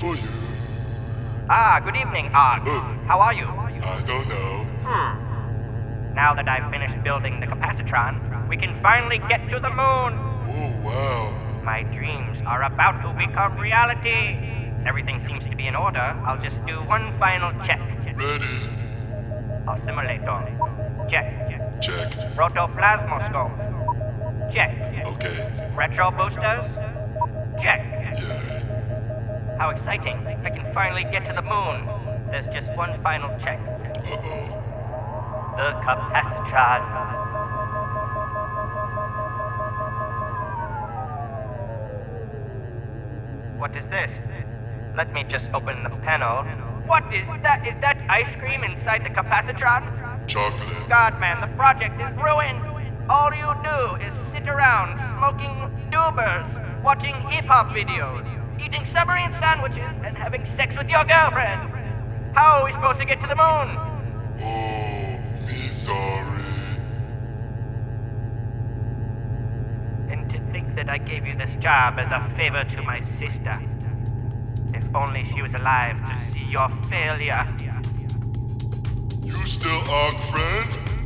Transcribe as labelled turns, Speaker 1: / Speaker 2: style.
Speaker 1: for you.
Speaker 2: Ah, good evening, Art.
Speaker 1: Oh.
Speaker 2: How are you?
Speaker 1: I don't know.
Speaker 2: Hmm. Now that I've finished building the capacitron, we can finally get to the moon.
Speaker 1: Oh, wow.
Speaker 2: My dreams are about to become reality. Everything seems to be in order. I'll just do one final check.
Speaker 1: Ready?
Speaker 2: Oscillator. Check.
Speaker 1: Check.
Speaker 2: Protoplasmoscope. Check.
Speaker 1: Okay.
Speaker 2: Retro boosters. Check.
Speaker 1: Yay.
Speaker 2: How exciting. I can finally get to the moon. There's just one final check. The capacitron. What is this? Let me just open the panel. What is that? Is that ice cream inside the capacitron?
Speaker 1: Chocolate.
Speaker 2: God, man, the project is ruined. All you do is sit around smoking doobers, watching hip hop videos, eating submarine sandwiches, and having sex with your girlfriend. How are we supposed to get to the moon?
Speaker 1: Oh, me sorry.
Speaker 2: And to think that I gave you this job as a favor to my sister. If only she was alive to see your failure.
Speaker 1: You still arc friend?